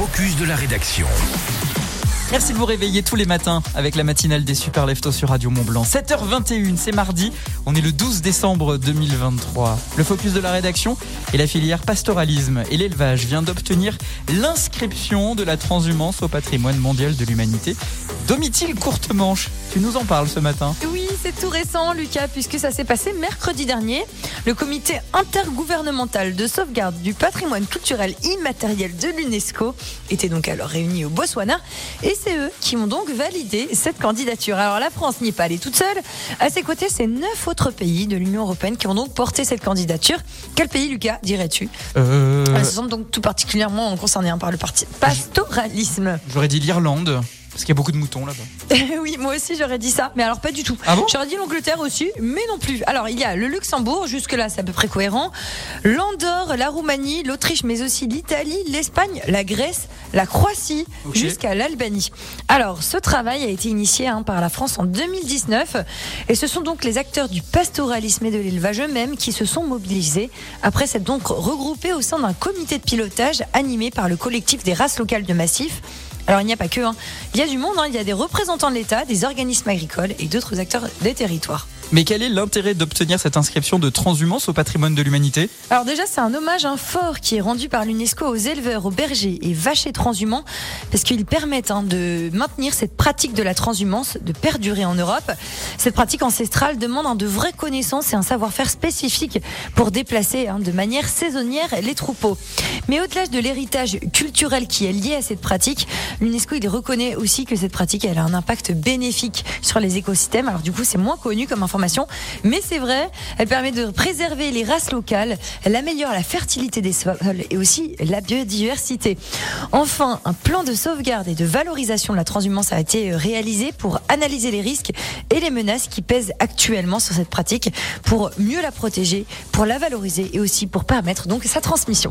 focus de la rédaction. Merci de vous réveiller tous les matins avec la matinale des Super Leftos sur Radio Mont Blanc. 7h21, c'est mardi. On est le 12 décembre 2023. Le focus de la rédaction et la filière pastoralisme et l'élevage vient d'obtenir l'inscription de la transhumance au patrimoine mondial de l'humanité. Domitil Courtemanche, tu nous en parles ce matin. Oui, c'est tout récent, Lucas, puisque ça s'est passé mercredi dernier. Le comité intergouvernemental de sauvegarde du patrimoine culturel immatériel de l'UNESCO était donc alors réuni au Botswana et c'est eux qui ont donc validé cette candidature. Alors la France n'y est pas allée toute seule. À ses côtés, c'est neuf autres pays de l'Union européenne qui ont donc porté cette candidature. Quel pays, Lucas, dirais-tu Euh, Elles sont donc tout particulièrement concernés par le parti pastoralisme. J'aurais dit l'Irlande, parce qu'il y a beaucoup de moutons là-bas. oui, moi aussi j'aurais dit ça, mais alors pas du tout. Ah bon? J'aurais dit l'Angleterre aussi, mais non plus. Alors il y a le Luxembourg, jusque-là c'est à peu près cohérent, l'Andorre, la Roumanie, l'Autriche, mais aussi l'Italie, l'Espagne, la Grèce, la Croatie, jusqu'à l'Albanie. Alors ce travail a été initié hein, par la France en 2019, et ce sont donc les acteurs du pastoralisme et de l'élevage eux-mêmes qui se sont mobilisés après s'être donc regroupés au sein d'un comité de pilotage animé par le collectif des races locales de massif. Alors il n'y a pas que, hein. il y a du monde, hein. il y a des représentants de l'État, des organismes agricoles et d'autres acteurs des territoires. Mais quel est l'intérêt d'obtenir cette inscription de transhumance au patrimoine de l'humanité? Alors déjà c'est un hommage fort qui est rendu par l'UNESCO aux éleveurs, aux bergers et vachers transhumants parce qu'ils permettent hein, de maintenir cette pratique de la transhumance, de perdurer en Europe. Cette pratique ancestrale demande hein, de vraies connaissances et un savoir-faire spécifique pour déplacer hein, de manière saisonnière les troupeaux. Mais au-delà de l'héritage culturel qui est lié à cette pratique, l'UNESCO reconnaît aussi que cette pratique a un impact bénéfique sur les écosystèmes. Alors du coup c'est moins connu comme mais c'est vrai, elle permet de préserver les races locales, elle améliore la fertilité des sols et aussi la biodiversité. Enfin, un plan de sauvegarde et de valorisation de la transhumance a été réalisé pour analyser les risques et les menaces qui pèsent actuellement sur cette pratique, pour mieux la protéger, pour la valoriser et aussi pour permettre donc sa transmission.